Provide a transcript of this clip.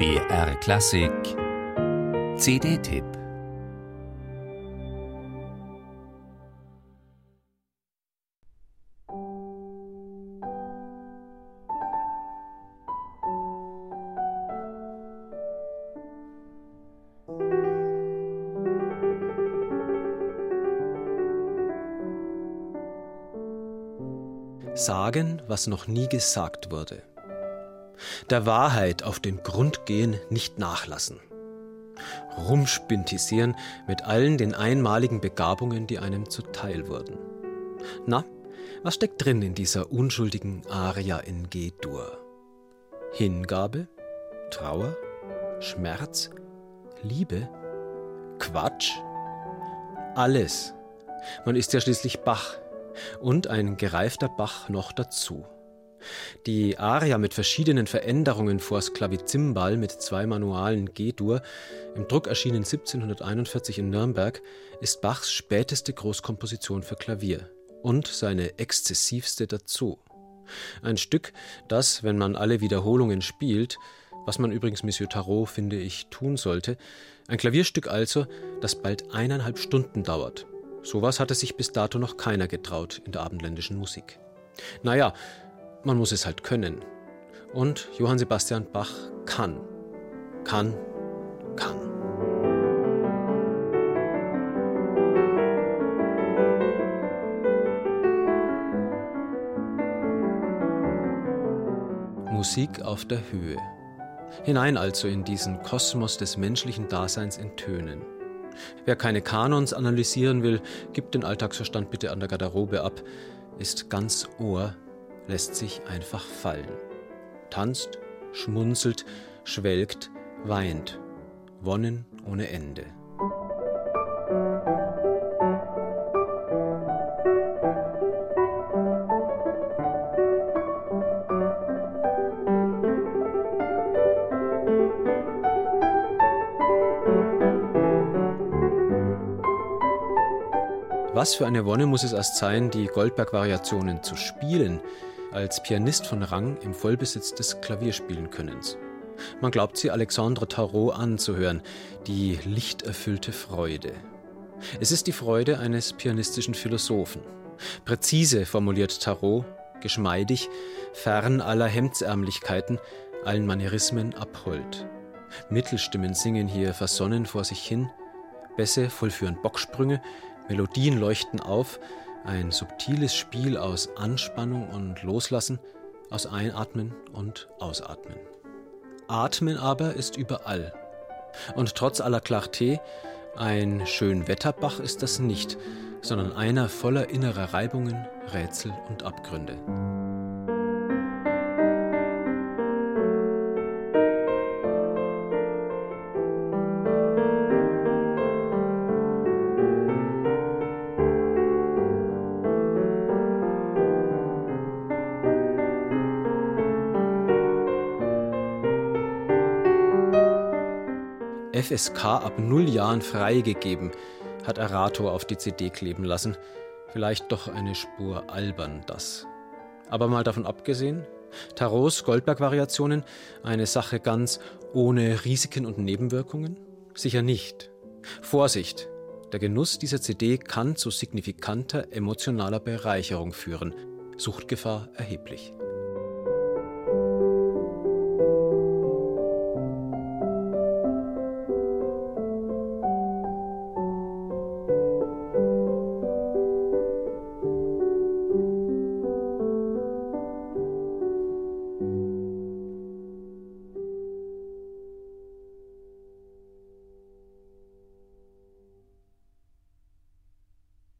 BR Klassik. CD-Tipp Sagen, was noch nie gesagt wurde der Wahrheit auf den Grund gehen, nicht nachlassen. Rumspintisieren mit allen den einmaligen Begabungen, die einem zuteil wurden. Na, was steckt drin in dieser unschuldigen Aria in G-Dur? Hingabe? Trauer? Schmerz? Liebe? Quatsch? Alles. Man ist ja schließlich Bach und ein gereifter Bach noch dazu. Die Aria mit verschiedenen Veränderungen vor Sklavizimbal mit zwei Manualen G-Dur, im Druck erschienen 1741 in Nürnberg, ist Bachs späteste Großkomposition für Klavier und seine exzessivste dazu. Ein Stück, das, wenn man alle Wiederholungen spielt, was man übrigens Monsieur Tarot, finde ich, tun sollte, ein Klavierstück also, das bald eineinhalb Stunden dauert. Sowas hatte sich bis dato noch keiner getraut in der abendländischen Musik. Naja, man muss es halt können. Und Johann Sebastian Bach kann. Kann, kann. Musik auf der Höhe. Hinein also in diesen Kosmos des menschlichen Daseins in Tönen. Wer keine Kanons analysieren will, gibt den Alltagsverstand bitte an der Garderobe ab, ist ganz Ohr lässt sich einfach fallen. Tanzt, schmunzelt, schwelgt, weint. Wonnen ohne Ende. Was für eine Wonne muss es erst sein, die Goldberg-Variationen zu spielen, als Pianist von Rang im Vollbesitz des Klavierspielenkönnens. Man glaubt sie Alexandre Tarot anzuhören, die lichterfüllte Freude. Es ist die Freude eines pianistischen Philosophen. Präzise formuliert Tarot, geschmeidig, fern aller Hemdsärmlichkeiten, allen Manierismen abhold. Mittelstimmen singen hier versonnen vor sich hin, Bässe vollführen Bocksprünge, Melodien leuchten auf, ein subtiles Spiel aus Anspannung und Loslassen, aus Einatmen und Ausatmen. Atmen aber ist überall. Und trotz aller Clarté, ein Schönwetterbach ist das nicht, sondern einer voller innerer Reibungen, Rätsel und Abgründe. FSK ab null Jahren freigegeben, hat Arato auf die CD kleben lassen. Vielleicht doch eine Spur albern das. Aber mal davon abgesehen, Tarots Goldberg-Variationen eine Sache ganz ohne Risiken und Nebenwirkungen? Sicher nicht. Vorsicht! Der Genuss dieser CD kann zu signifikanter emotionaler Bereicherung führen. Suchtgefahr erheblich.